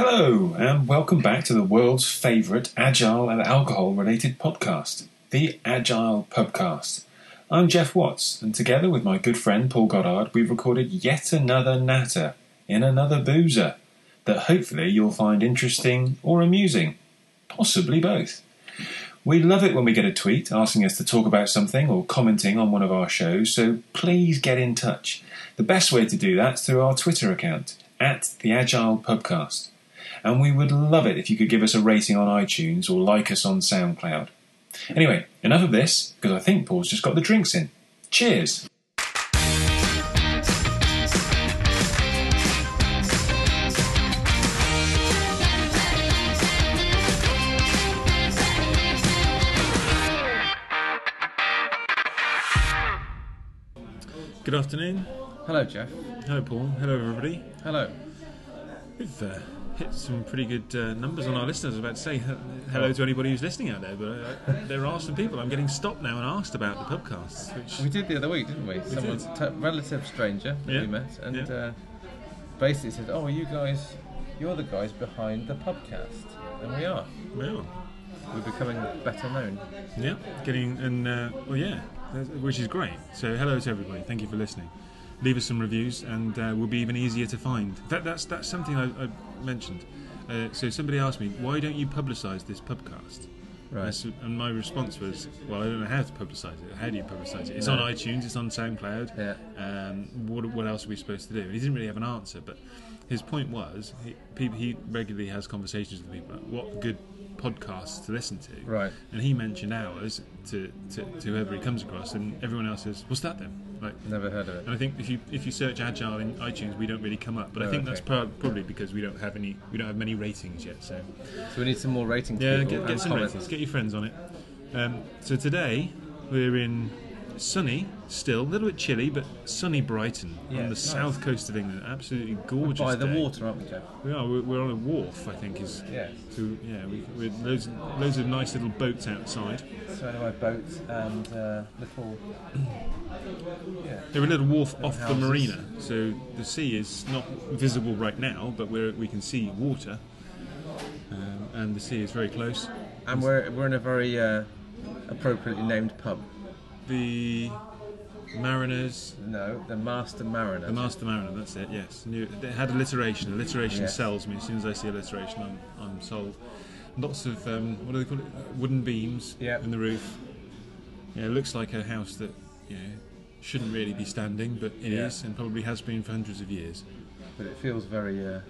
Hello, and welcome back to the world's favourite agile and alcohol related podcast, the Agile Pubcast. I'm Geoff Watts, and together with my good friend Paul Goddard, we've recorded yet another natter in another boozer that hopefully you'll find interesting or amusing. Possibly both. We love it when we get a tweet asking us to talk about something or commenting on one of our shows, so please get in touch. The best way to do that is through our Twitter account, at the Agile Pubcast. And we would love it if you could give us a rating on iTunes or like us on SoundCloud. Anyway, enough of this, because I think Paul's just got the drinks in. Cheers! Good afternoon. Hello, Geoff. Hello, Paul. Hello, everybody. Hello. We've uh, hit some pretty good uh, numbers on our listeners. I was about to say hello to anybody who's listening out there, but uh, there are some people. I'm getting stopped now and asked about the podcasts, which We did the other week, didn't we? Someone's did. t- relative stranger that Yeah. we met, and Yeah. uh, basically said, "Oh, you guys, you're the guys behind the podcast," and we are. well, We're becoming better known. yeah, getting and uh, well, yeah, which is great. So hello to everybody. Thank you for listening. Leave us some reviews, and uh, we'll be even easier to find. That, that's that's something I, I mentioned. Uh, so somebody asked me, why don't you publicise this podcast? Right. And my response was, well, I don't know how to publicise it. How do you publicise it? It's on iTunes, it's on SoundCloud. Yeah. Um, what, what else are we supposed to do? And he didn't really have an answer, but his point was, he, people, he regularly has conversations with people about what good podcasts to listen to. Right. And he mentioned ours to, to, to whoever he comes across, and everyone else says, what's that then? Like, Never heard of it. and I think if you if you search agile in iTunes, we don't really come up. But I Oh, think okay. that's prob- probably because we don't have any we don't have many ratings yet. So So we need some more ratings. yeah, get, get some comments. ratings, get your friends on it. Um, so today we're in sunny, still a little bit chilly, but sunny Brighton Yeah, on the it's south coast of England. Absolutely gorgeous. By the day. water, aren't we, Geoff? We are. We're, we're on a wharf, I think. Is Yeah. so, yeah. We, with loads loads of nice little boats outside. So anyway, boats and uh, little. Yeah. They're a little wharf off the marina, so the sea is not visible right now, but we're, we can see water, um, and the sea is very close. And we're we're in a very uh, appropriately named pub. The Mariners, No, the Master Mariner. the Master Mariner, that's it. Yes, New, they had alliteration. Alliteration Yes. sells me. As soon as I see alliteration, I'm, I'm sold. Lots of um, what do they call it? Wooden beams Yep. in the roof. Yeah, it looks like a house that you know shouldn't really be standing, but it is, Yeah. and probably has been for hundreds of years. but it feels very uh,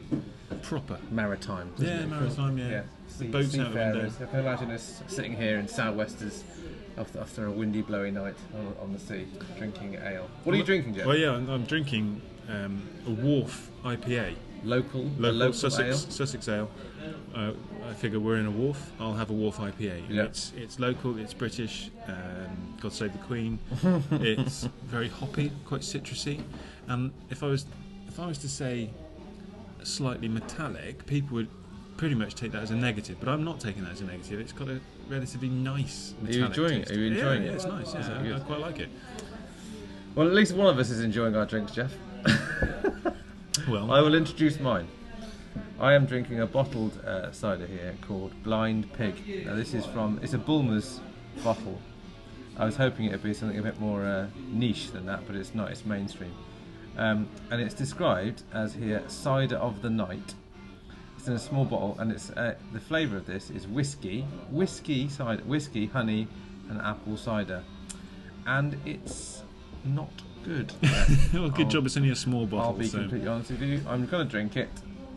Proper. maritime. Yeah, it? It maritime, feels- yeah. Sea, boats out the window. I can imagine us sitting here in sou'westers after, after a windy, blowy night on, on the sea, drinking ale. What are you drinking, Geoff? Well, yeah, I'm, I'm drinking um, a Wharf IPA, Local, local, local Sussex, ale. Sussex ale. Uh, I figure we're in a Wharf. I'll have a Wharf IPA. Yeah. It's it's local. It's British. Um, God save the Queen. it's very hoppy, quite citrusy. And if I was if I was to say slightly metallic, people would pretty much take that as a negative. But I'm not taking that as a negative. It's got a relatively nice. Are you enjoying it? taste. Are you enjoying yeah, it? Yeah, it's nice. Yeah, it I, I quite like it. Well, at least one of us is enjoying our drinks, Geoff. Well, I will introduce mine. I am drinking a bottled uh, cider here called Blind Pig. Now, this is from, it's a Bulmers bottle. I was hoping it would be something a bit more uh, niche than that, but it's not, it's mainstream. Um, and it's described as here cider of the night. In a small bottle, and it's uh, the flavour of this is whiskey, whiskey cider, whiskey, honey, and apple cider, and it's not good. well, good I'll- job. It's only a small bottle. I'll be so. completely honest with you. I'm going to drink it,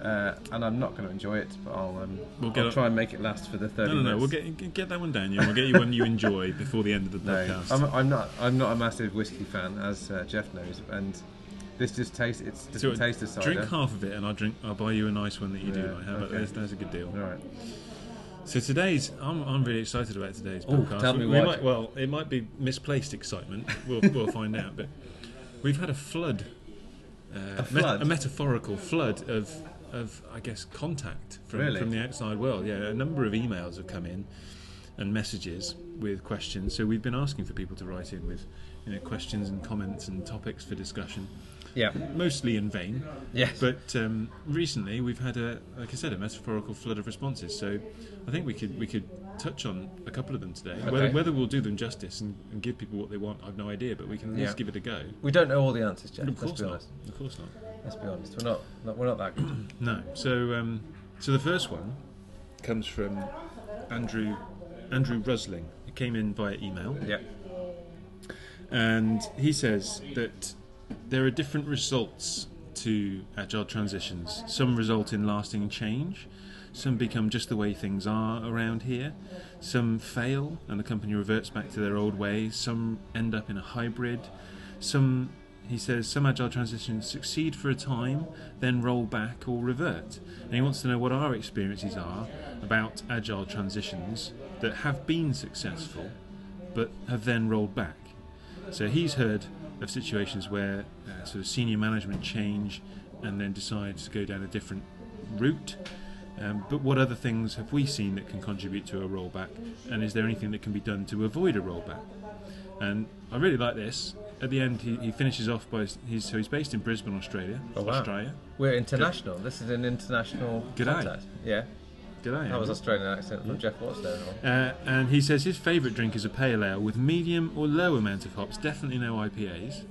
uh, and I'm not going to enjoy it, but I'll, um, We'll I'll try and make it last for the 30 No, no, no. We'll get get that one down. Yeah, we'll get you one you enjoy before the end of the No, podcast. I'm, I'm not. I'm not a massive whiskey fan, as uh, Geoff knows, and this just tastes. It So, doesn't taste of cider. drink half of it, and I'll drink. I'll buy you a nice one that you do like. How about okay. that? That's a good deal. All right. So today's, I'm, I'm really excited about today's Oh, podcast. tell me we why. might, well, it might be misplaced excitement. We'll, we'll find out. But we've had a flood, uh, A flood? a metaphorical flood of, of I guess, contact from Really? from the outside world. Yeah, a number of emails have come in and messages with questions. So we've been asking for people to write in with, you know, questions and comments and topics for discussion. Yeah. mostly in vain. Yes. But um, recently we've had a, like I said, a metaphorical flood of responses. So I think we could we could touch on a couple of them today. Whether, Okay. whether we'll do them justice and, and give people what they want, I've no idea. But we can at least Yeah. give it a go. we don't know all the answers, Geoff. of Let's course be not. honest. Of course not. Let's be honest. We're not, not we're not that good. No. So um, so the first one comes from Andrew Andrew Rusling. It came in via email. yeah. and he says that there are different results to agile transitions. Some result in lasting change, some become just the way things are around here, some fail and the company reverts back to their old ways, some end up in a hybrid, some he says some agile transitions succeed for a time, then roll back or revert. And he wants to know what our experiences are about agile transitions that have been successful but have then rolled back. So he's heard of situations where uh, sort of senior management change and then decide to go down a different route. Um, but what other things have we seen that can contribute to a rollback? And is there anything that can be done to avoid a rollback? And I really like this. At the end, he, he finishes off by he's so he's based in Brisbane, Australia. Oh, wow. Australia. We're international. This is an international G'day. contact. Yeah. G'day. That was Australian accent from Geoff Watts there. and. Uh, and he says his favourite drink is a pale ale with medium or low amount of hops, definitely no IPAs.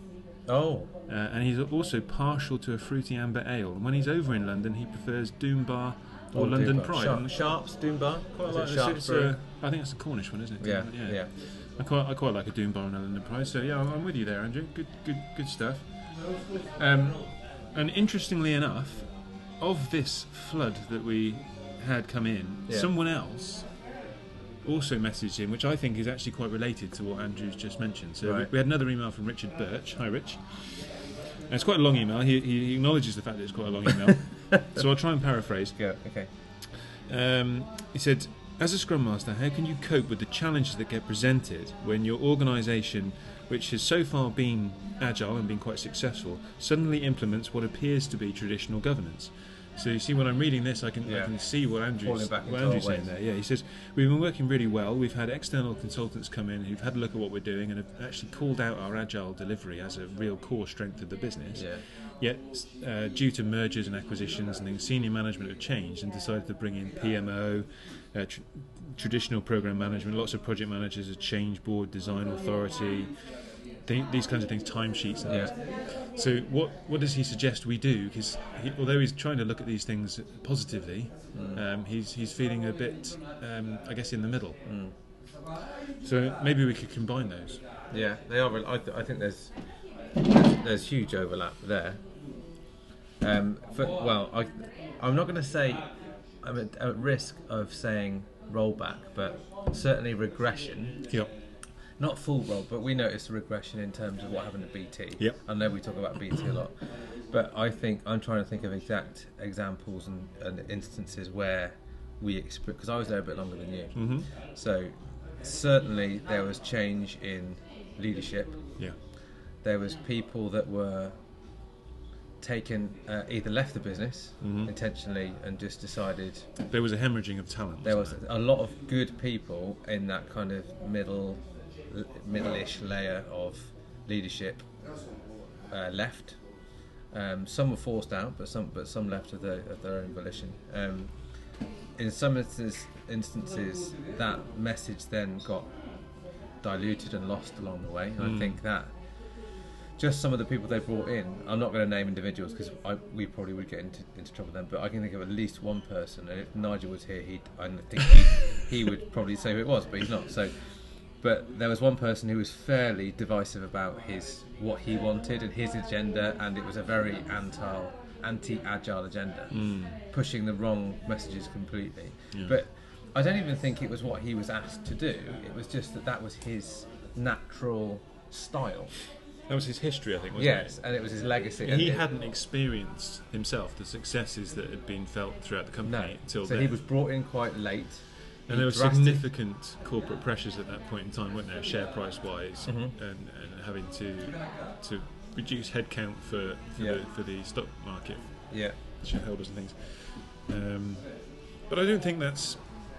Oh, Uh, and he's also partial to a fruity amber ale. And when he's over in London, he prefers Doom Bar or Oh, London Doom. Pride. Sharp, Sharps, Doom Bar. quite like. Sharps It's, I think it's a Cornish one, isn't it? yeah, yeah, I quite, I quite like a Doom Bar and a London Pride. So yeah, I'm, I'm with you there, Andrew. Good, good, good stuff. Um, and interestingly enough, of this flood that we had come in, Yeah. someone else also messaged in, which I think is actually quite related to what Andrew's just mentioned. So we, Right. we had another email from Richard Birch. Hi, Rich. And it's quite a long email. He, he acknowledges the fact that it's quite a long email. so I'll try and paraphrase. Go. Okay. Um, he said, as a Scrum Master, how can you cope with the challenges that get presented when your organisation, which has so far been agile and been quite successful, suddenly implements what appears to be traditional governance? So you see, when I'm reading this, I can I can see what Andrew's, back what Andrew's saying ways. there. Yeah, he says we've been working really well. We've had external consultants come in who've had a look at what we're doing and have actually called out our agile delivery as a real core strength of the business. Yeah. Yet, uh, due to mergers and acquisitions and things, senior management have changed and decided to bring in PMO, uh, tr- traditional program management. Lots of project managers, a change board, design authority, th- these kinds of things, timesheets. And Yeah. things. So, what what does he suggest we do? Because he, although he's trying to look at these things positively, um, he's he's feeling a bit, um, I guess, in the middle. So maybe we could combine those. Yeah, they are. I, th- I think there's there's huge overlap there. Um, for, well, I, I'm not going to say I'm at, at risk of saying rollback, but certainly regression. Yep. Not full roll, but we noticed a regression in terms of what happened at BT. Yep. I know we talk about BT a lot, but I think I'm trying to think of exact examples and, and instances where we experienced, because I was there a bit longer than you. hmm So certainly there was change in leadership. Yeah. There was people that were taken uh, either left the business Mhm. intentionally and just decided There was a hemorrhaging of talent. there was wasn't a lot of good people in that kind of middle middle-ish layer of leadership uh, left. Um, some were forced out, but some but some left of their, of their own volition. Um, in some instances, instances, that message then got diluted and lost along the way. And I Mm. think that just some of the people they brought in, I'm not going to name individuals because we probably would get into, into trouble then, but I can think of at least one person. And if Nigel was here, he'd, I think he, he would probably say who it was, but he's not. So, but there was one person who was fairly divisive about his what he wanted and his agenda, and it was a very anti anti-agile agenda, Mm. pushing the wrong messages completely. Yeah. But I don't even think it was what he was asked to do. It was just that that was his natural style. That was his history, I think, wasn't Yes, it? and it was his legacy. He it- hadn't experienced himself the successes that had been felt throughout the no. company until So then. he was brought in quite late. And there were drastic- significant corporate pressures at that point in time, weren't there, share price wise, Mhm. and, and having to to reduce headcount for for, Yeah. the, for the stock market Yeah, shareholders and things. Um, but I don't think that's.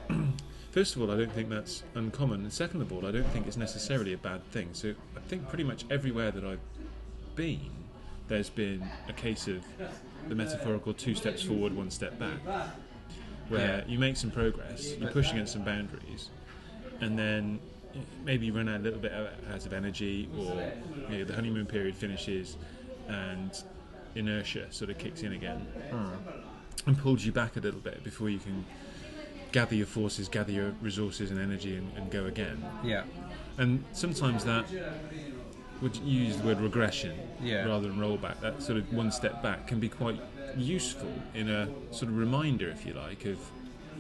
First of all, I don't think that's uncommon, and second of all, I don't think it's necessarily a bad thing. So I think pretty much everywhere that I've been, there's been a case of the metaphorical two steps forward, one step back, where Yeah. you make some progress, you push against some boundaries, and then maybe you run out a little bit out of energy, or you know, the honeymoon period finishes, and inertia sort of kicks in again hmm. and pulls you back a little bit before you can gather your forces, gather your resources and energy, and, and go again. Yeah. And sometimes that would you use the word regression Yeah. rather than rollback. That sort of one step back can be quite useful in a sort of reminder, if you like, of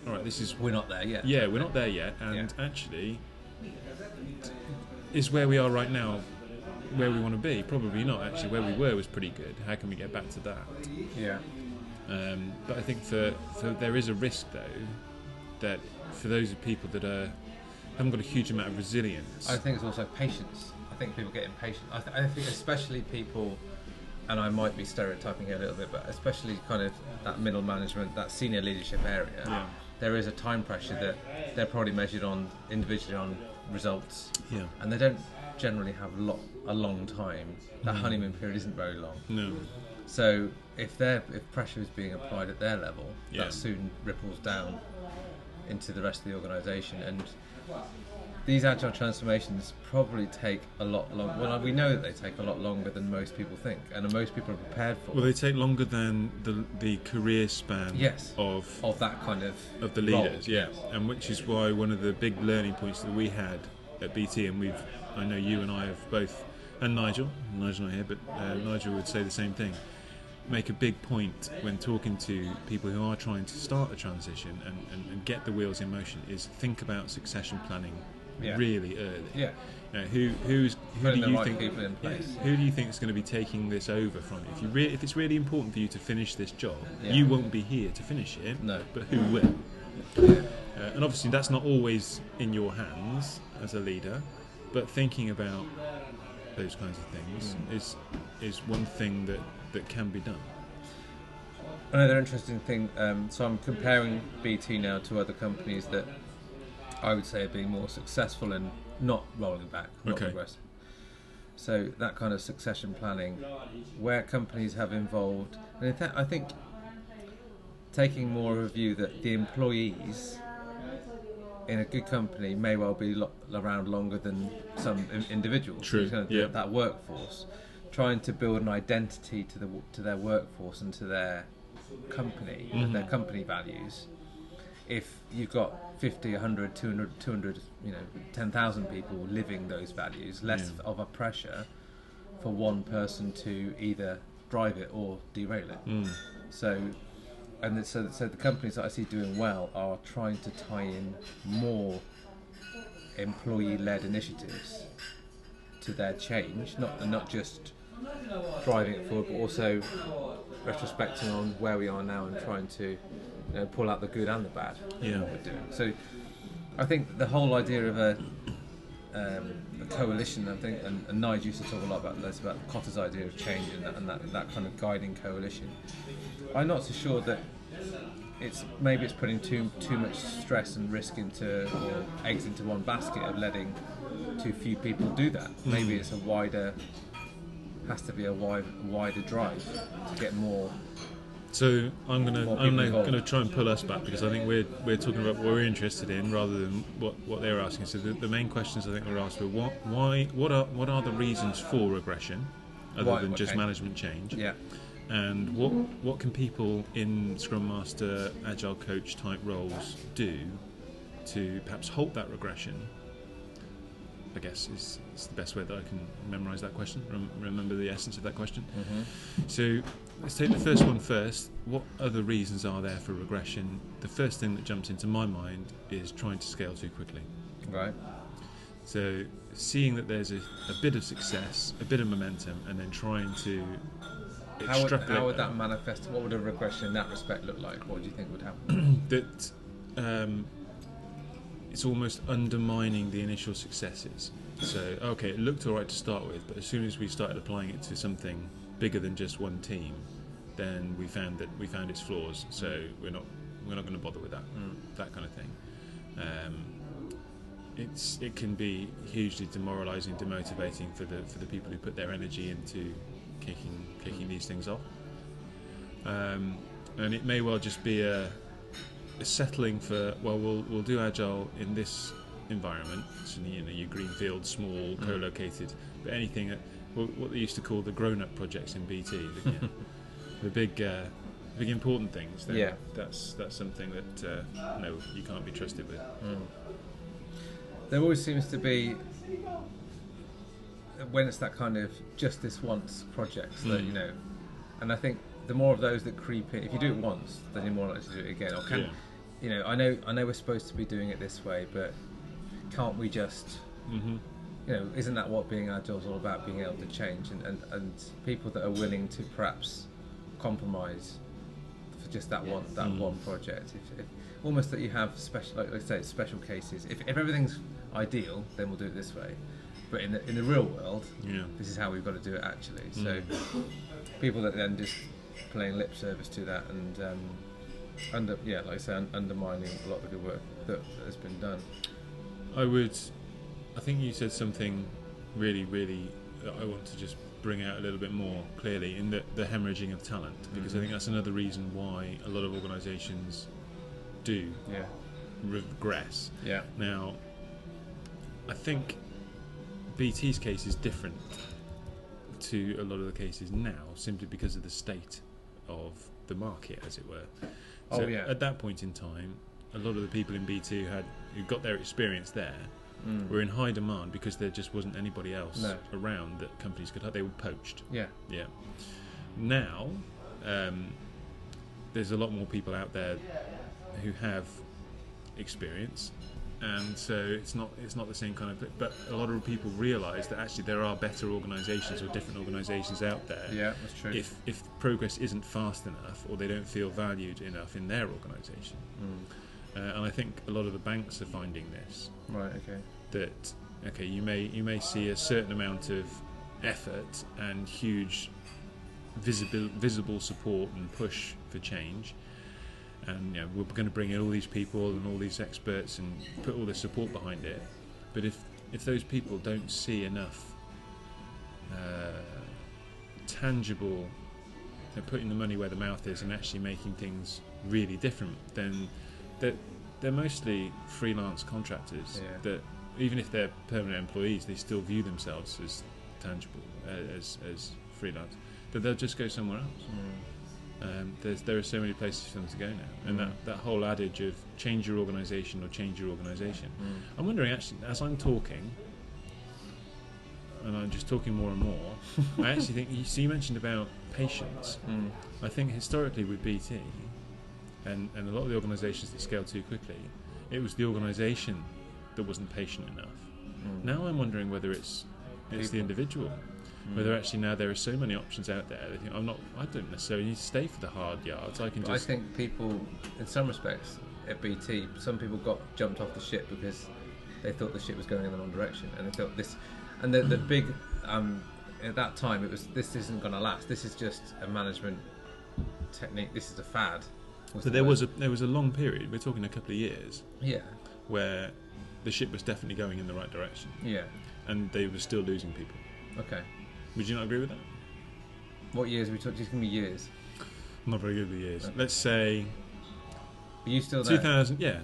all right, this is We're not there yet. yeah, we're not there yet, and actually, is where we are right now where we want to be? Probably not. Actually, where we were was pretty good. How can we get back to that? Yeah. Um, but I think for, for there is a risk though that for those people that are haven't got a huge amount of resilience. I think it's also patience. I think people get impatient. I, th- I think especially people, and I might be stereotyping here a little bit, but especially kind of that middle management, that senior leadership area, Yeah. there is a time pressure that they're probably measured on individually on results, yeah. and they don't generally have a lot a long time. That mm. honeymoon period isn't very long. No. So if they if pressure is being applied at their level, Yeah. that soon ripples down into the rest of the organisation. And these agile transformations probably take a lot longer. Well, we know that they take a lot longer than most people think, and most people are prepared for. Well, they take longer than the the career span Yes. of of that kind of of the role. leaders, yeah, and which is why one of the big learning points that we had at BT, and we've, I know you and I have both, and Nigel, Nigel not here, but uh, Nigel would say the same thing. Make a big point when talking to people who are trying to start a transition and, and, and get the wheels in motion is think about succession planning Yeah. really early. Yeah. You know, who who's who Putting do you right think people in yeah, place. who do you think is going to be taking this over from you? If you re- if it's really important for you to finish this job, Yeah. you won't be here to finish it. No. But who will? Uh, and obviously, that's not always in your hands as a leader. But thinking about those kinds of things Mm. is is one thing that, that can be done. Another interesting thing, um, so I'm comparing BT now to other companies that I would say are being more successful and not rolling back, not Okay. progressing. So that kind of succession planning, where companies have involved, and in fact, I think taking more of a view that the employees in a good company may well be lo- around longer than some in- individuals. True, kind of yeah. That workforce, trying to build an identity to the to their workforce and to their company and their company values. If you've got 50, 100, 200, 200 you know, 10,000 people living those values, less Yeah. of a pressure for one person to either drive it or derail it. Mm. So, and so, so the companies that I see doing well are trying to tie in more employee-led initiatives to their change, not not just driving it forward, but also retrospecting on where we are now and trying to you know, pull out the good and the bad. Yeah. We're doing. So, I think the whole idea of a um, a coalition, I think, and, and Nigel used to talk a lot about this, about Kotter's idea of change and that, and that, that kind of guiding coalition. I'm not so sure that it's maybe it's putting too too much stress and risk into or eggs into one basket of letting too few people do that. Maybe it's a wider has to be a wide, wider drive to get more. So I'm gonna I'm gonna, gonna try and pull us back because I think we're we're talking about what we're interested in rather than what, what they're asking. So the, the main questions I think were asked were what why what are what are the reasons for regression other than just management change Yeah, and what what can people in Scrum Master Agile Coach type roles do to perhaps halt that regression? I guess is, is the best way that I can memorise that question. Rem- remember the essence of that question. So let's take the first one first. What other reasons are there for regression? The first thing that jumps into my mind is trying to scale too quickly. right. So seeing that there's a, a bit of success, a bit of momentum, and then trying to How would, how would that manifest? What would a regression in that respect look like? What do you think would happen? that um, it's almost undermining the initial successes. So, okay, it looked all right to start with, but as soon as we started applying it to something bigger than just one team, then we found that we found its flaws. So we're not we're not going to bother with that that kind of thing. Um, it's it can be hugely demoralising, demotivating for the for the people who put their energy into kicking kicking these things off. Um, and it may well just be a, settling for well, we'll we'll do agile in this environment. So you know, your greenfield, small, co-located, but anything that what what they used to call the grown-up projects in BT, the, the big. Uh, Big important things. Then Yeah. that's that's something that uh, no, you can't be trusted with. There always seems to be when it's that kind of just this once projects that Mm. you know, and I think the more of those that creep in, if you do it once, then you're more likely to do it again. Or can Yeah. You know? I know I know we're supposed to be doing it this way, but can't we just hmm you know? Isn't that what being agile is all about? Being able to change and, and, and people that are willing to perhaps compromise for just that one that Mm. one project. If, if almost that you have special, like I say, special cases. If, if everything's ideal, then we'll do it this way. But in the in the real world, Yeah. this is how we've got to do it actually. So Mm. people that then just playing lip service to that and um, under yeah, like I say, un- undermining a lot of the good work that, has been done. I would. I think you said something really, really I want to just bring out a little bit more clearly in the, the hemorrhaging of talent because I Mhm. think that's another reason why a lot of organisations do Yeah, regress. yeah, Now, I think BT's case is different to a lot of the cases now simply because of the state of the market, as it were. Oh, So yeah. At that point in time, a lot of the people in BT had who got their experience there Mm. were in high demand because there just wasn't anybody else No. around that companies could have. They were poached. yeah, Yeah. Now, um, there's a lot more people out there who have experience, and so it's not it's not the same kind of. But a lot of people realise that actually there are better organisations or different organisations out there. yeah. That's true. If if progress isn't fast enough or they don't feel valued enough in their organisation, Mm. uh, and I think a lot of the banks are finding this Right. Okay. that okay you may you may see a certain amount of effort and huge visible visible support and push for change and you know, we're going to bring in all these people and all these experts and put all this support behind it but if if those people don't see enough uh, tangible they're putting the money where the mouth is and actually making things really different then they're, they're mostly freelance contractors Yeah. that even if they're permanent employees they still view themselves as tangible uh, as, as freelance that they'll just go somewhere else Mm. Um, there's, there are so many places for them to go now and Mm. that, that whole adage of change your organisation or change your organisation Mm. I'm wondering actually, as I'm talking, and I'm just talking more and more, I actually think you see you mentioned about patience. Mm. I think historically with BT and, and a lot of the organisations that scaled too quickly, it was the organisation that wasn't patient enough. Mm. Now I'm wondering whether it's it's the individual. Whether actually now there are so many options out there, they think I'm not. I don't necessarily need to stay for the hard yards. I can But I think people, in some respects, at BT, some people got jumped off the ship because they thought the ship was going in the wrong direction, and they thought this, and the, the big, um, at that time, it was this isn't going to last. This is just a management technique. This is a fad. but there was a there was a long period. We're talking a couple of years yeah, where the ship was definitely going in the right direction, yeah, and they were still losing people. okay. Would you not agree with that? What years are we talking? Just give me years. I'm not very good with years. Okay. Let's say Are you still there? 2000. Yeah,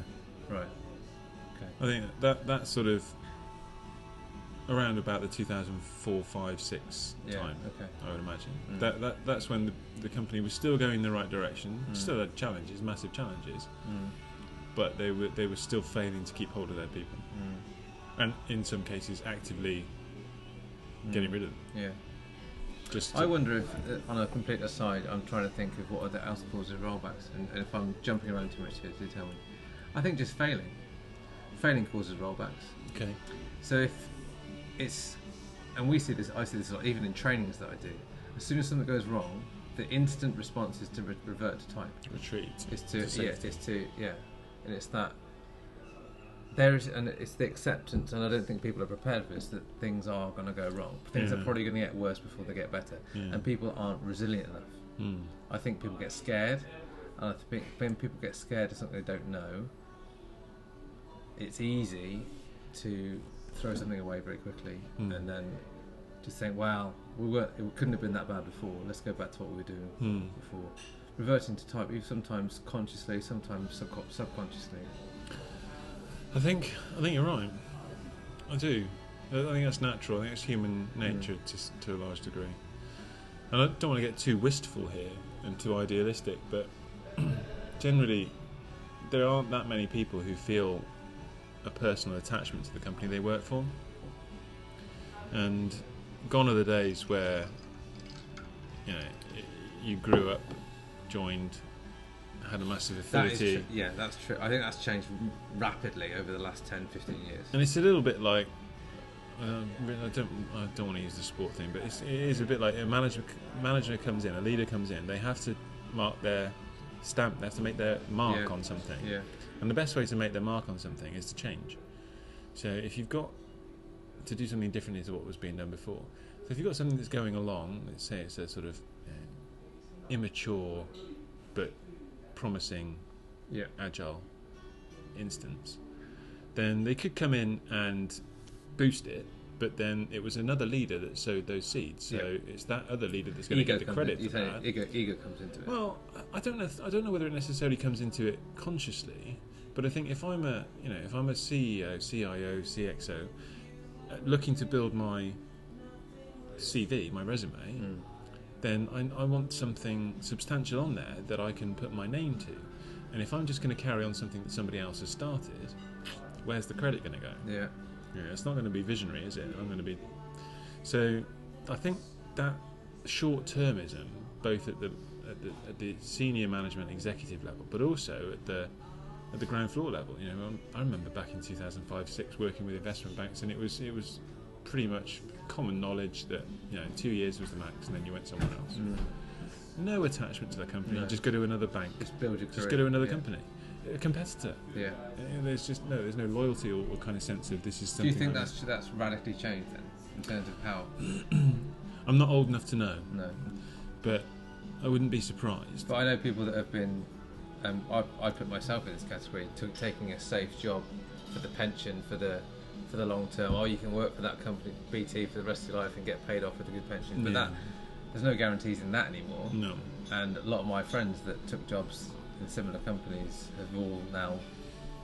Right. Okay. I think that that sort of around about the 2004, 5, 6 Yeah. time. Okay. I would imagine Mm. that, that that's when the, the company was still going in the right direction. Mm. Still had challenges, massive challenges, Mm. but they were they were still failing to keep hold of their people, Mm. and in some cases actively. Getting rid of them. Yeah. Just I wonder if, uh, on a complete aside, I'm trying to think of what other else causes rollbacks, and, and if I'm jumping around too much here, do tell me. I think just failing. Failing causes rollbacks. okay. So if it's, and we see this, I see this a lot, even in trainings that I do. As soon as something goes wrong, the instant response is to re- revert to type. Retreat. It's to, To yeah, it's to yeah, and it's that. There is, and it's the acceptance, and I don't think people are prepared for this. That things are going to go wrong. Things are probably going to get worse before they get better, Yeah. and people aren't resilient enough. Mm. I think people get scared, and I think when people get scared of something they don't know, it's easy to throw something away very quickly Mm. and then just think, "Wow, we weren't. It couldn't have been that bad before. Let's go back to what we were doing Hmm. before." Reverting to type, you sometimes consciously, sometimes subco- subconsciously. I think I think you're right. I do. I think that's natural. I think it's human nature to to a large degree. And I don't want to get too wistful here and too idealistic, but generally, there aren't that many people who feel a personal attachment to the company they work for. And gone are the days where you know you grew up, joined, had a massive That is affinity. true. Yeah, that's true. I think that's changed rapidly over the last 10, 15 years. And it's a little bit like um, I don't I don't want to use the sport thing, but it's, it is a bit like a manager manager comes in, a leader comes in. They have to mark their stamp. They have to make their mark Yeah. on something. Yeah, And the best way to make their mark on something is to change. So if you've got to do something differently to what was being done before, so if you've got something that's going along, let's say it's a sort of uh, immature promising yeah, agile instance, then they could come in and boost it. But then it was another leader that sowed those seeds, so Yeah. it's that other leader that's going to get the credit in, for that. ego, ego comes into it. Well, I- I don't know. I don't know whether it necessarily comes into it consciously, but I think if I'm a, you know, if I'm a CEO, CIO, CXO, uh, looking to build my CV, my resume, Mm. Then I, I want something substantial on there that I can put my name to. And if I'm just going to carry on something that somebody else has started, where's the credit going to go? yeah, Yeah, it's not going to be visionary, is it? I'm going to be. So, I think that short-termism, both at the, at the at the senior management executive level, but also at the at the ground floor level. You know, I remember back in 2005-6 working with investment banks, and it was it was pretty much common knowledge that you know two years was the max, and then you went somewhere else. Mm. No attachment to the company. No. Just go to another bank. just build your career. Just go to another yeah. company. A competitor. Yeah. Uh, There's just no. There's no loyalty or, or kind of sense of this is Do something. you think I- that's that's radically changed then in terms of how? I'm not old enough to know, No, but I wouldn't be surprised. but I know people that have been. Um, I, I put myself in this category, to, taking a safe job for the pension, for the for the long term. Or you can work for that company, BT, for the rest of your life and get paid off with a good pension. But Yeah. that there's no guarantees in that anymore. No. And a lot of my friends that took jobs in similar companies have all now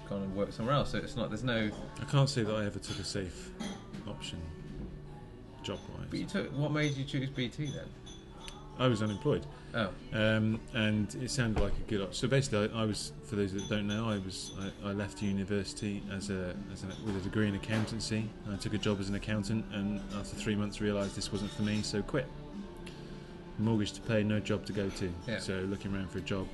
gone and worked somewhere else. So it's not. There's no. I can't say that I ever took a safe option job wise. But you took. What made you choose BT then? I was unemployed. Oh, Um, and it sounded like a good option. So basically, I, I was, for those that don't know, I was I, I left university as a, as a with a degree in accountancy. I took a job as an accountant, and after three months, realised this wasn't for me, so quit. Mortgage to pay, no job to go to. Yeah. So looking around for a job,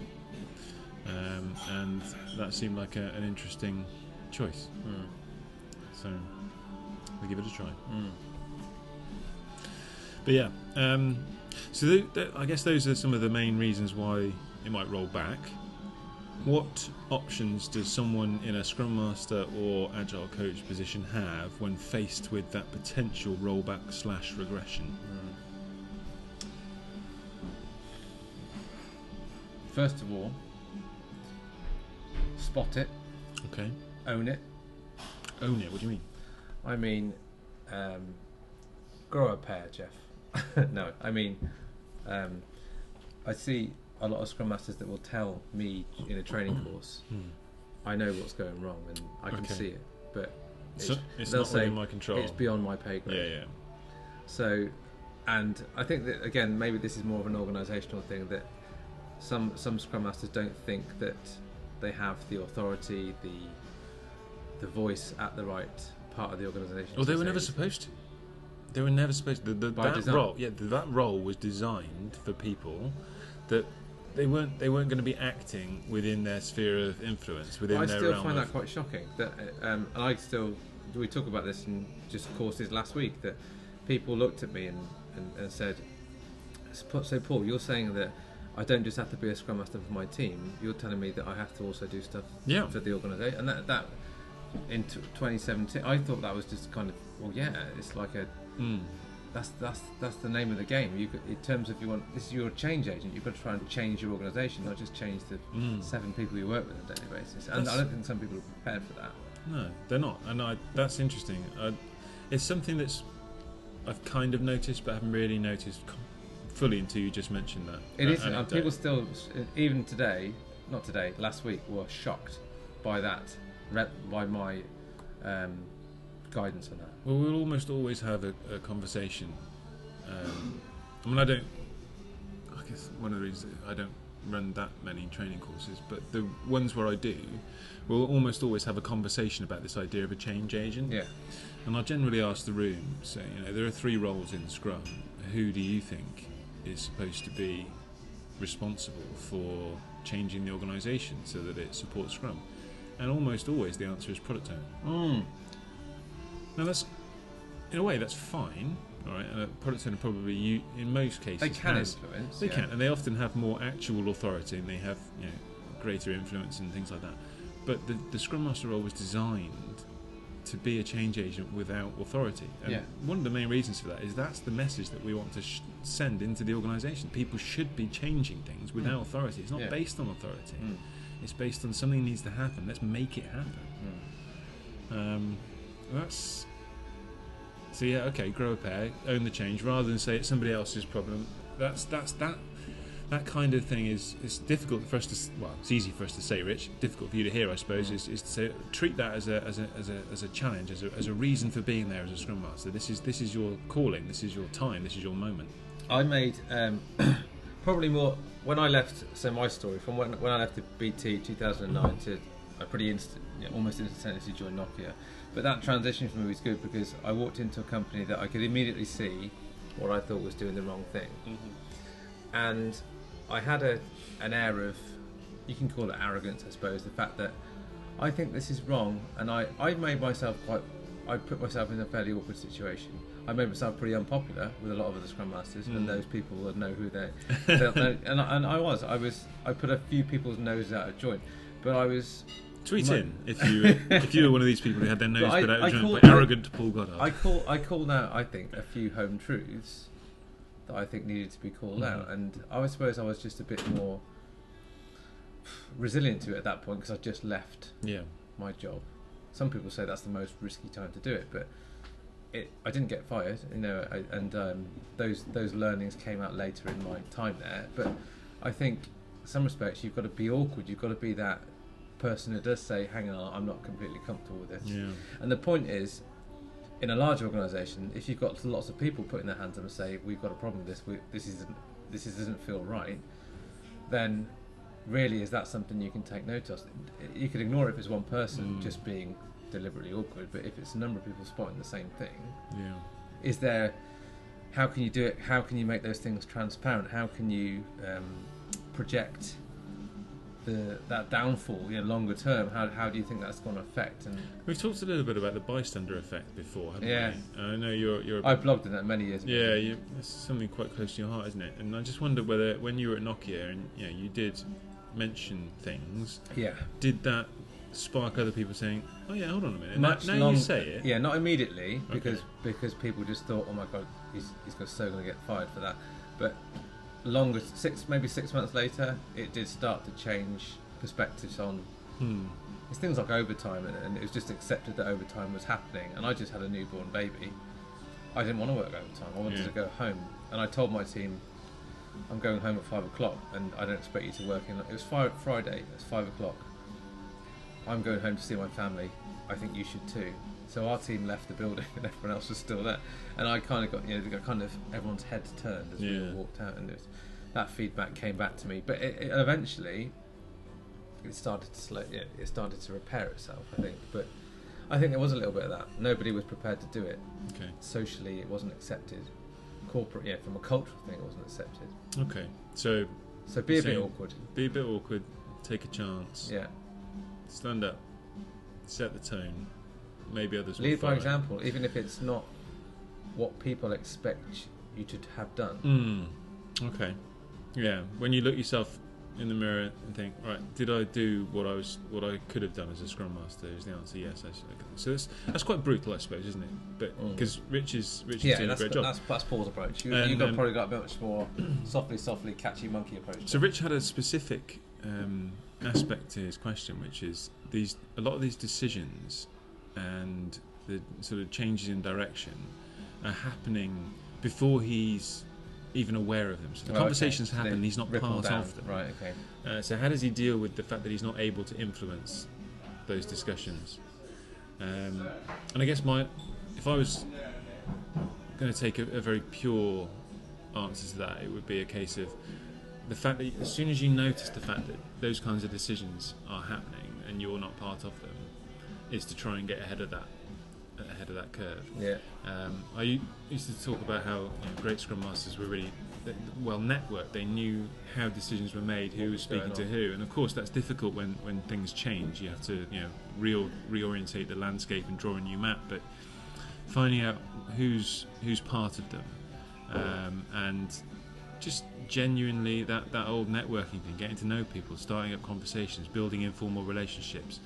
um, and that seemed like a, an interesting choice. mm, So we give it a try. mm. But yeah, um, so th- th- I guess those are some of the main reasons why it might roll back. What options does someone in a Scrum Master or Agile Coach position have when faced with that potential rollback slash regression? First of all, spot it, Okay, own it. own it. What do you mean? I mean, um, grow a pair, Geoff. no, I mean, um, I see a lot of Scrum Masters that will tell me in a training course, I know what's going wrong and I can Okay. see it, but So it's, it's they'll not say within my control. it's beyond my pay grade. yeah, yeah. So, and I think that again, maybe this is more of an organisational thing that some some Scrum Masters don't think that they have the authority, the the voice at the right part of the organisation. Well, they were say- never supposed to. They were never supposed to. The, the, that design. role, yeah, that role was designed for people that they weren't. They weren't going to be acting within their sphere of influence, within their. I their still realm find that quite shocking. That um, and I still we talk about this in just courses last week that people looked at me and, and, and said, "So Paul, you're saying that I don't just have to be a scrum master for my team. You're telling me that I have to also do stuff Yeah. for the organisation." And that that in t- 2017, I thought that was just kind of well, yeah, it's like a Mm. that's that's that's the name of the game. You could, in terms of you want this is your change agent. You've got to try and change your organisation, not just change the Mm. seven people you work with on a daily basis. And That's- I don't think some people are prepared for that. No, they're not, and I, that's interesting. I, it's something that's I've kind of noticed, but haven't really noticed fully until you just mentioned that. It that is, and people still, even today, not today, last week, were shocked by that, by my um, guidance on that. Well, we'll almost always have a, a conversation. Um, I mean, I don't. I guess one of the reasons I don't run that many training courses, but the ones where I do, we'll almost always have a conversation about this idea of a change agent. Yeah. And I'll generally ask the room, say, you know, there are three roles in Scrum. Who do you think is supposed to be responsible for changing the organisation so that it supports Scrum? And almost always the answer is product owner. Mm. Now that's, in a way, that's fine. All right, and a product owner probably, you, in most cases, They can has- influence. they yeah. can, and they often have more actual authority, and they have you know greater influence and things like that. But the, the Scrum Master role was designed to be a change agent without authority. And Yeah. one of the main reasons for that is that's the message that we want to sh- send into the organisation. People should be changing things without authority. It's not Mm. Yeah. based on authority. Mm. It's based on something needs to happen. Let's make it happen. Mm. Um, that's so yeah. Okay, grow a pair, own the change, rather than say it's somebody else's problem. That's that's that that kind of thing is is difficult for us to well, it's easy for us to say, Rich. Difficult for you to hear, I suppose. Is, is to say treat that as a as a as a as a challenge, as a, as a reason for being there as a scrum master. This is this is your calling. This is your time. This is your moment. I made um, probably more when I left. So my story from when, when I left the BT 2009 to I pretty instant, yeah, almost instantaneously joined Nokia. But that transition for me was good because I walked into a company that I could immediately see what I thought was doing the wrong thing, and I had a an air of you can call it arrogance, I suppose. The fact that I think this is wrong, and I I made myself quite. I put myself in a fairly awkward situation. I made myself pretty unpopular with a lot of other scrum masters, Mm. and those people would know who they. they'll know- and, I, and I was, I was, I put a few people's noses out of joint, but I was, Tweet in if you if you were one of these people who had their nose I- put out I of joint call- by arrogant Paul Goddard. I call, I called out, I think, a few home truths that I think needed to be called Mhm. out, and I suppose I was just a bit more resilient to it at that point because I just left yeah. my job. Some people say that's the most risky time to do it, but it, I didn't get fired, you know, I, and um, those those learnings came out later in my time there. But I think, in some respects, you've got to be awkward. You've got to be that person who does say, "Hang on, I'm not completely comfortable with this." Yeah. And the point is, in a large organisation, if you've got lots of people putting their hands up and say, "We've got a problem with this. We, this isn't this doesn't feel right," then really is that something you can take note of? You could ignore it if it's one person Mm. just being deliberately awkward, but if it's a number of people spotting the same thing, Yeah. is there? How can you do it? How can you make those things transparent? How can you um, project the that downfall, know, longer term? How, how do you think that's going to affect? And We've talked a little bit about the bystander effect before, haven't Yeah. we? I know you're you're I blogged in that many years ago. Yeah, you, it's something quite close to your heart, isn't it? And I just wonder whether, when you were at Nokia and you know you did mention things, yeah. did that spark other people saying, "Oh yeah, hold on a minute." Much now now long- you say it. Yeah, not immediately because Okay. because people just thought, oh my god, he's he's so going to get fired for that. But longer, six maybe six months later, it did start to change perspectives on. Hmm. It's things like overtime, and, and it was just accepted that overtime was happening. And I just had a newborn baby. I didn't want to work overtime. I wanted Yeah. to go home, and I told my team, "I'm going home at five o'clock, and I don't expect you to work in." It was Fri- Friday. It's five o'clock. I'm going home to see my family. I think you should too. So our team left the building, and everyone else was still there. And I kind of got, you know, got kind of everyone's heads turned as we Yeah. all walked out, and was, that feedback came back to me. But it, it, eventually, it started to slow. Yeah, it started to repair itself. I think, but I think there was a little bit of that. Nobody was prepared to do it. Okay. Socially, it wasn't accepted. Corporate, yeah, from a cultural thing, it wasn't accepted. Okay. So So be a bit awkward. be a bit awkward. Take a chance. Yeah, Stand up. Set the tone. Maybe others will lead by example, even if it's not what people expect you to have done. Hmm. Okay. Yeah. When you look yourself in the mirror and think, right, did I do what I was, what I could have done as a scrum master? Is the answer yes? I. So that's that's quite brutal, I suppose, isn't it? But Mm. because Rich is Rich is Yeah, doing a great job. that's that's Paul's approach. You, got um, probably got a bit much more softly, softly, catchy monkey approach. So Rich had a specific um, aspect to his question, which is these a lot of these decisions and the sort of changes in direction are happening before he's even aware of them. So the Oh, okay. conversations So happen, he's not part down. of them. Right. Okay. Uh, so how does he deal with the fact that he's not able to influence those discussions? Um, and I guess my, if I was going to take a, a very pure answer to that, it would be a case of the fact that as soon as you notice the fact that those kinds of decisions are happening and you're not part of them, is to try and get ahead of that, ahead of that curve. Yeah. Um, I used to talk about how you know, great Scrum Masters were really well networked. They knew how decisions were made, who was speaking to who, and of course that's difficult when, when things change. You have to you know real reorientate the landscape and draw a new map. But finding out who's who's part of them, um, and just genuinely that, that old networking thing, getting to know people, starting up conversations, building informal relationships.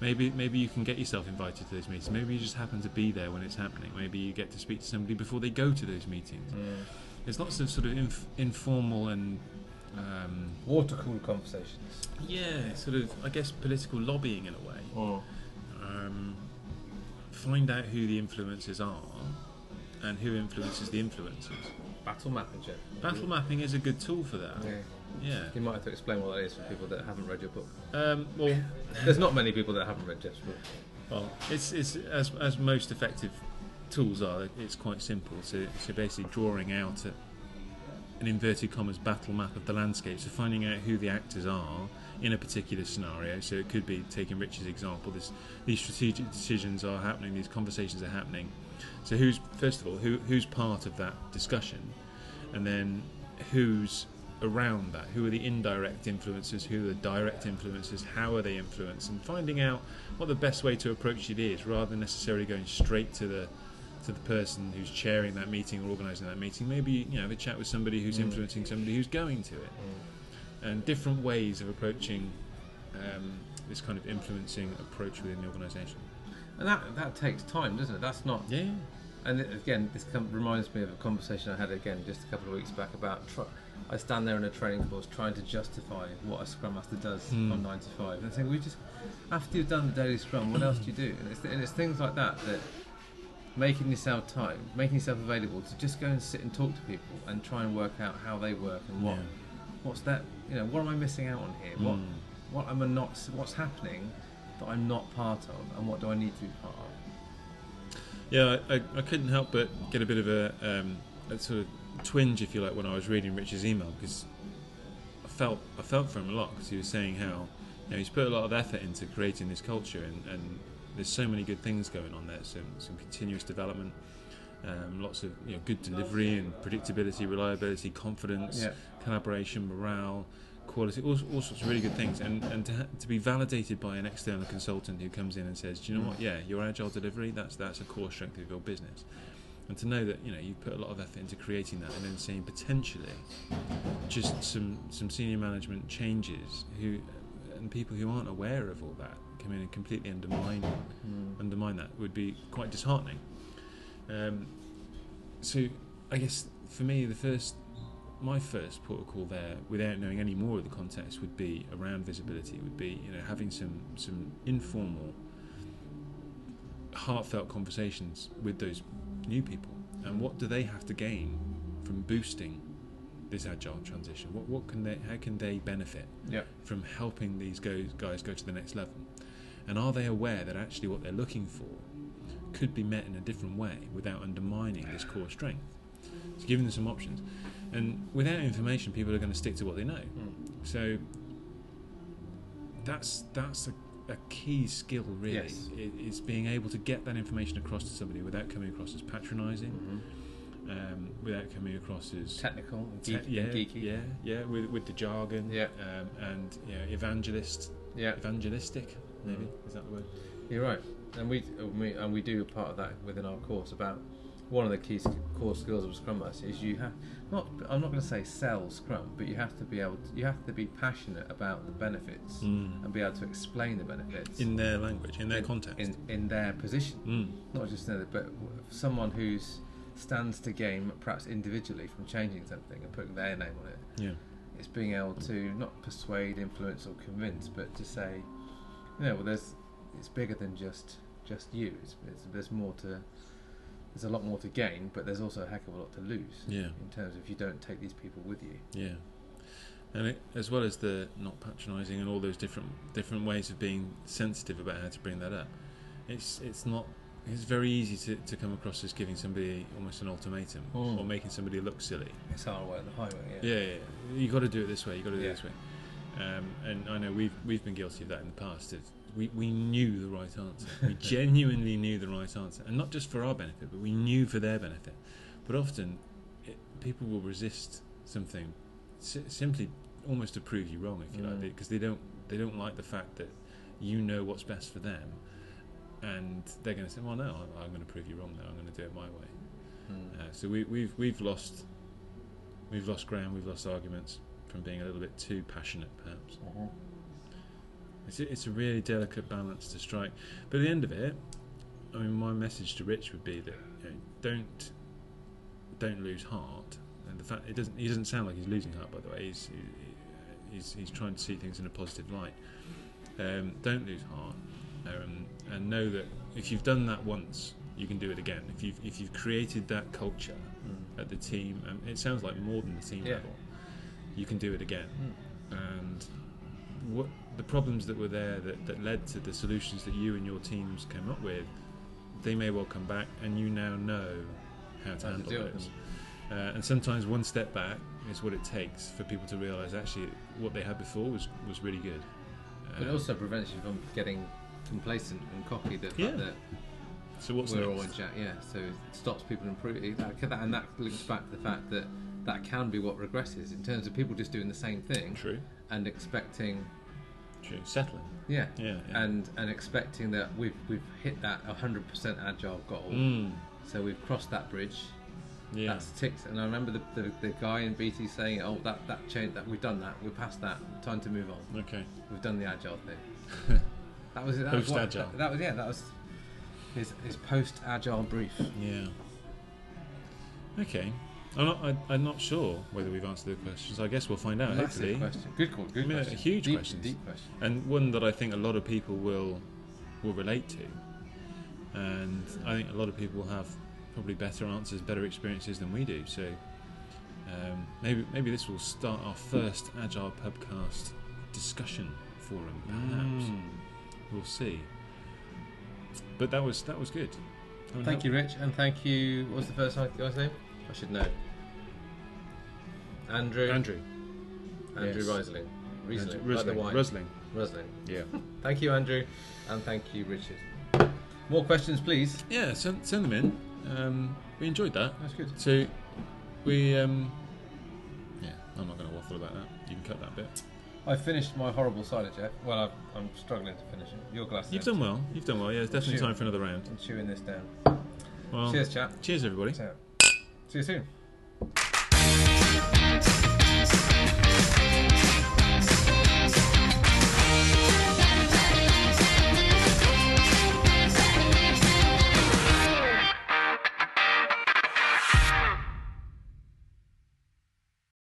Maybe maybe you can get yourself invited to those meetings. Maybe you just happen to be there when it's happening. Maybe you get to speak to somebody before they go to those meetings. Mm. There's lots of sort of inf- informal and um, Water cooled conversations. yeah, sort of I guess political lobbying in a way. Mm. Um, find out who the influencers are and who influences the influencers. Battle mapping, Geoff. Battle mapping is a good tool for that. Yeah. Yeah. You might have to explain what that is for people that haven't read your book. Um, well, There's not many people that haven't read Geoff's book. Well, it's, it's as, as most effective tools are. It's quite simple. So, so basically, drawing out a, an inverted commas battle map of the landscape. So finding out who the actors are in a particular scenario. So it could be taking Rich's example. This these strategic decisions are happening. These conversations are happening. So who's first of all who who's part of that discussion, and then who's around that? Who are the indirect influences? Who are the direct influences? How are they influenced? And finding out what the best way to approach it is, rather than necessarily going straight to the to the person who's chairing that meeting or organising that meeting. Maybe you know have a chat with somebody who's Mm. influencing somebody who's going to it, and different ways of approaching um, this kind of influencing approach within the organisation. And that that takes time, doesn't it? That's not. Yeah, And again, this com- reminds me of a conversation I had again just a couple of weeks back about. Tr- I stand there in a training course trying to justify what a Scrum Master does Hmm. on 95, and saying, "We just after you've done the daily Scrum, what else do you do?" And it's, and it's things like that that making yourself time, making yourself available to just go and sit and talk to people and try and work out how they work and what Yeah. what's that you know what am I missing out on here? What Mm. what am I not? What's happening that I'm not part of, and what do I need to be part of? Yeah, I, I, I couldn't help but get a bit of a, um, a sort of twinge, if you like, when I was reading Rich's email because I felt I felt for him a lot because he was saying how you know, he's put a lot of effort into creating this culture and, and there's so many good things going on there. Some some continuous development, um, lots of you know good delivery and predictability, reliability, confidence, Yeah. collaboration, morale. Quality, all, all sorts of really good things, and and to, ha- to be validated by an external consultant who comes in and says, "Do you know what? Yeah, your agile delivery that's that's a core strength of your business." And to know that you know you've put a lot of effort into creating that and then seeing potentially just some some senior management changes who and people who aren't aware of all that come in and completely undermine undermine that would be quite disheartening. Um, so I guess for me the first my first protocol there without knowing any more of the context would be around visibility would be you know having some some informal heartfelt conversations with those new people? And what do they have to gain from boosting this agile transition? What, what can they how can they benefit Yeah. from helping these go, guys go to the next level? And are they aware that actually what they're looking for could be met in a different way without undermining this core strength? So giving them some options. And without information people are going to stick to what they know. Hmm. So that's that's a, a key skill really Yes. is being able to get that information across to somebody without coming across as patronizing Mm-hmm. um, without coming across as Technical and te- geek, yeah, and geeky. yeah yeah with, with the jargon Yeah. um, and you know, evangelist Yeah. evangelistic maybe Mm. is that the word You're right, and we, and we and we do a part of that within our course about one of the key core skills of Scrum Master is you have not. I'm not going to say sell Scrum, but you have to be able. To, you have to be passionate about the benefits Mm. and be able to explain the benefits in their language in their context in in their position, mm. not just in the, but someone who's stands to gain perhaps individually from changing something and putting their name on it. yeah It's being able to not persuade, influence, or convince, but to say, you know, well, there's it's bigger than just just you. It's, it's there's more to there's a lot more to gain, but there's also a heck of a lot to lose Yeah. in terms of if you don't take these people with you. Yeah, and it, as well as the not patronising and all those different different ways of being sensitive about how to bring that up, it's it's not. It's very easy to, to come across as giving somebody almost an ultimatum Mm. or making somebody look silly. It's our way of the highway. Yeah, yeah, yeah. you got to do it this way. You got to do Yeah. it this way. Um, and I know we've we've been guilty of that in the past. It's, we we knew the right answer. We genuinely knew the right answer, and not just for our benefit, but we knew for their benefit. But often, it, people will resist something si- simply almost to prove you wrong, if you like, Mm. because they don't they don't like the fact that you know what's best for them, and they're going to say, "Well, no, I'm, I'm going to prove you wrong. Now I'm going to do it my way." Mm. Uh, so we, we've we've lost we've lost ground. We've lost arguments from being a little bit too passionate, perhaps. Mhm. It's a, it's a really delicate balance to strike. But at the end of it, I mean, my message to Rich would be that you know, don't don't lose heart. And the fact it doesn't he doesn't sound like he's losing heart. By the way, he's he's he's trying to see things in a positive light. Um, don't lose heart, um, and know that if you've done that once, you can do it again. If you've if you've created that culture Mm. at the team, and it sounds like more than the team Yeah. level, you can do it again. Mm. And what the problems that were there that, that led to the solutions that you and your teams came up with, they may well come back, and you now know how to How handle with those. Uh, and sometimes one step back is what it takes for people to realise actually what they had before was, was really good. But it Um, also prevents you from getting complacent and cocky. The fact Yeah. that so what's we're all next? in chat, yeah. So it stops people improving. That, that, and that links back to the fact that that can be what regresses in terms of people just doing the same thing True, and expecting, true. Settling. yeah, Yeah. yeah. and and expecting that we've we've hit that 100% agile goal. Mm, So we've crossed that bridge. yeah. That's ticked. And I remember the, the, the guy in BT saying, "Oh, that that changed. That we've done that. We're past that. Time to move on. okay. We've done the agile thing." that was it. That was what- Post-agile. That, that was yeah. That was his his post agile brief. Yeah. Okay. I'm not. I, I'm not sure whether we've answered the questions. I guess we'll find out. Massive hopefully. question. Good call. Good I mean, a huge deep, questions. Deep question. and one that I think a lot of people will will relate to, and I think a lot of people have probably better answers, better experiences than we do. So um, maybe maybe this will start our first Agile Pubcast discussion forum. Perhaps Mm. we'll see. But that was that was good. Thank how- you, Rich, and thank you. What's the first guy's name? I should know. Andrew. Andrew. Andrew yes. Riesling. Riesling. Andrew- Like the wine. Rusling. Rusling. Yeah. Thank you, Andrew, and thank you, Richard. More questions, please. Yeah. Send send them in. Um, we enjoyed that. That's good. So we um, yeah. I'm not going to waffle about that. You can cut that bit. I finished my horrible cider, Geoff. Well, I've, I'm struggling to finish it. Your glass. You've done well. You've done well. Yeah, it's definitely Sure. time for another round. I'm chewing this down. Well, Cheers, chap. cheers everybody. So, see you soon.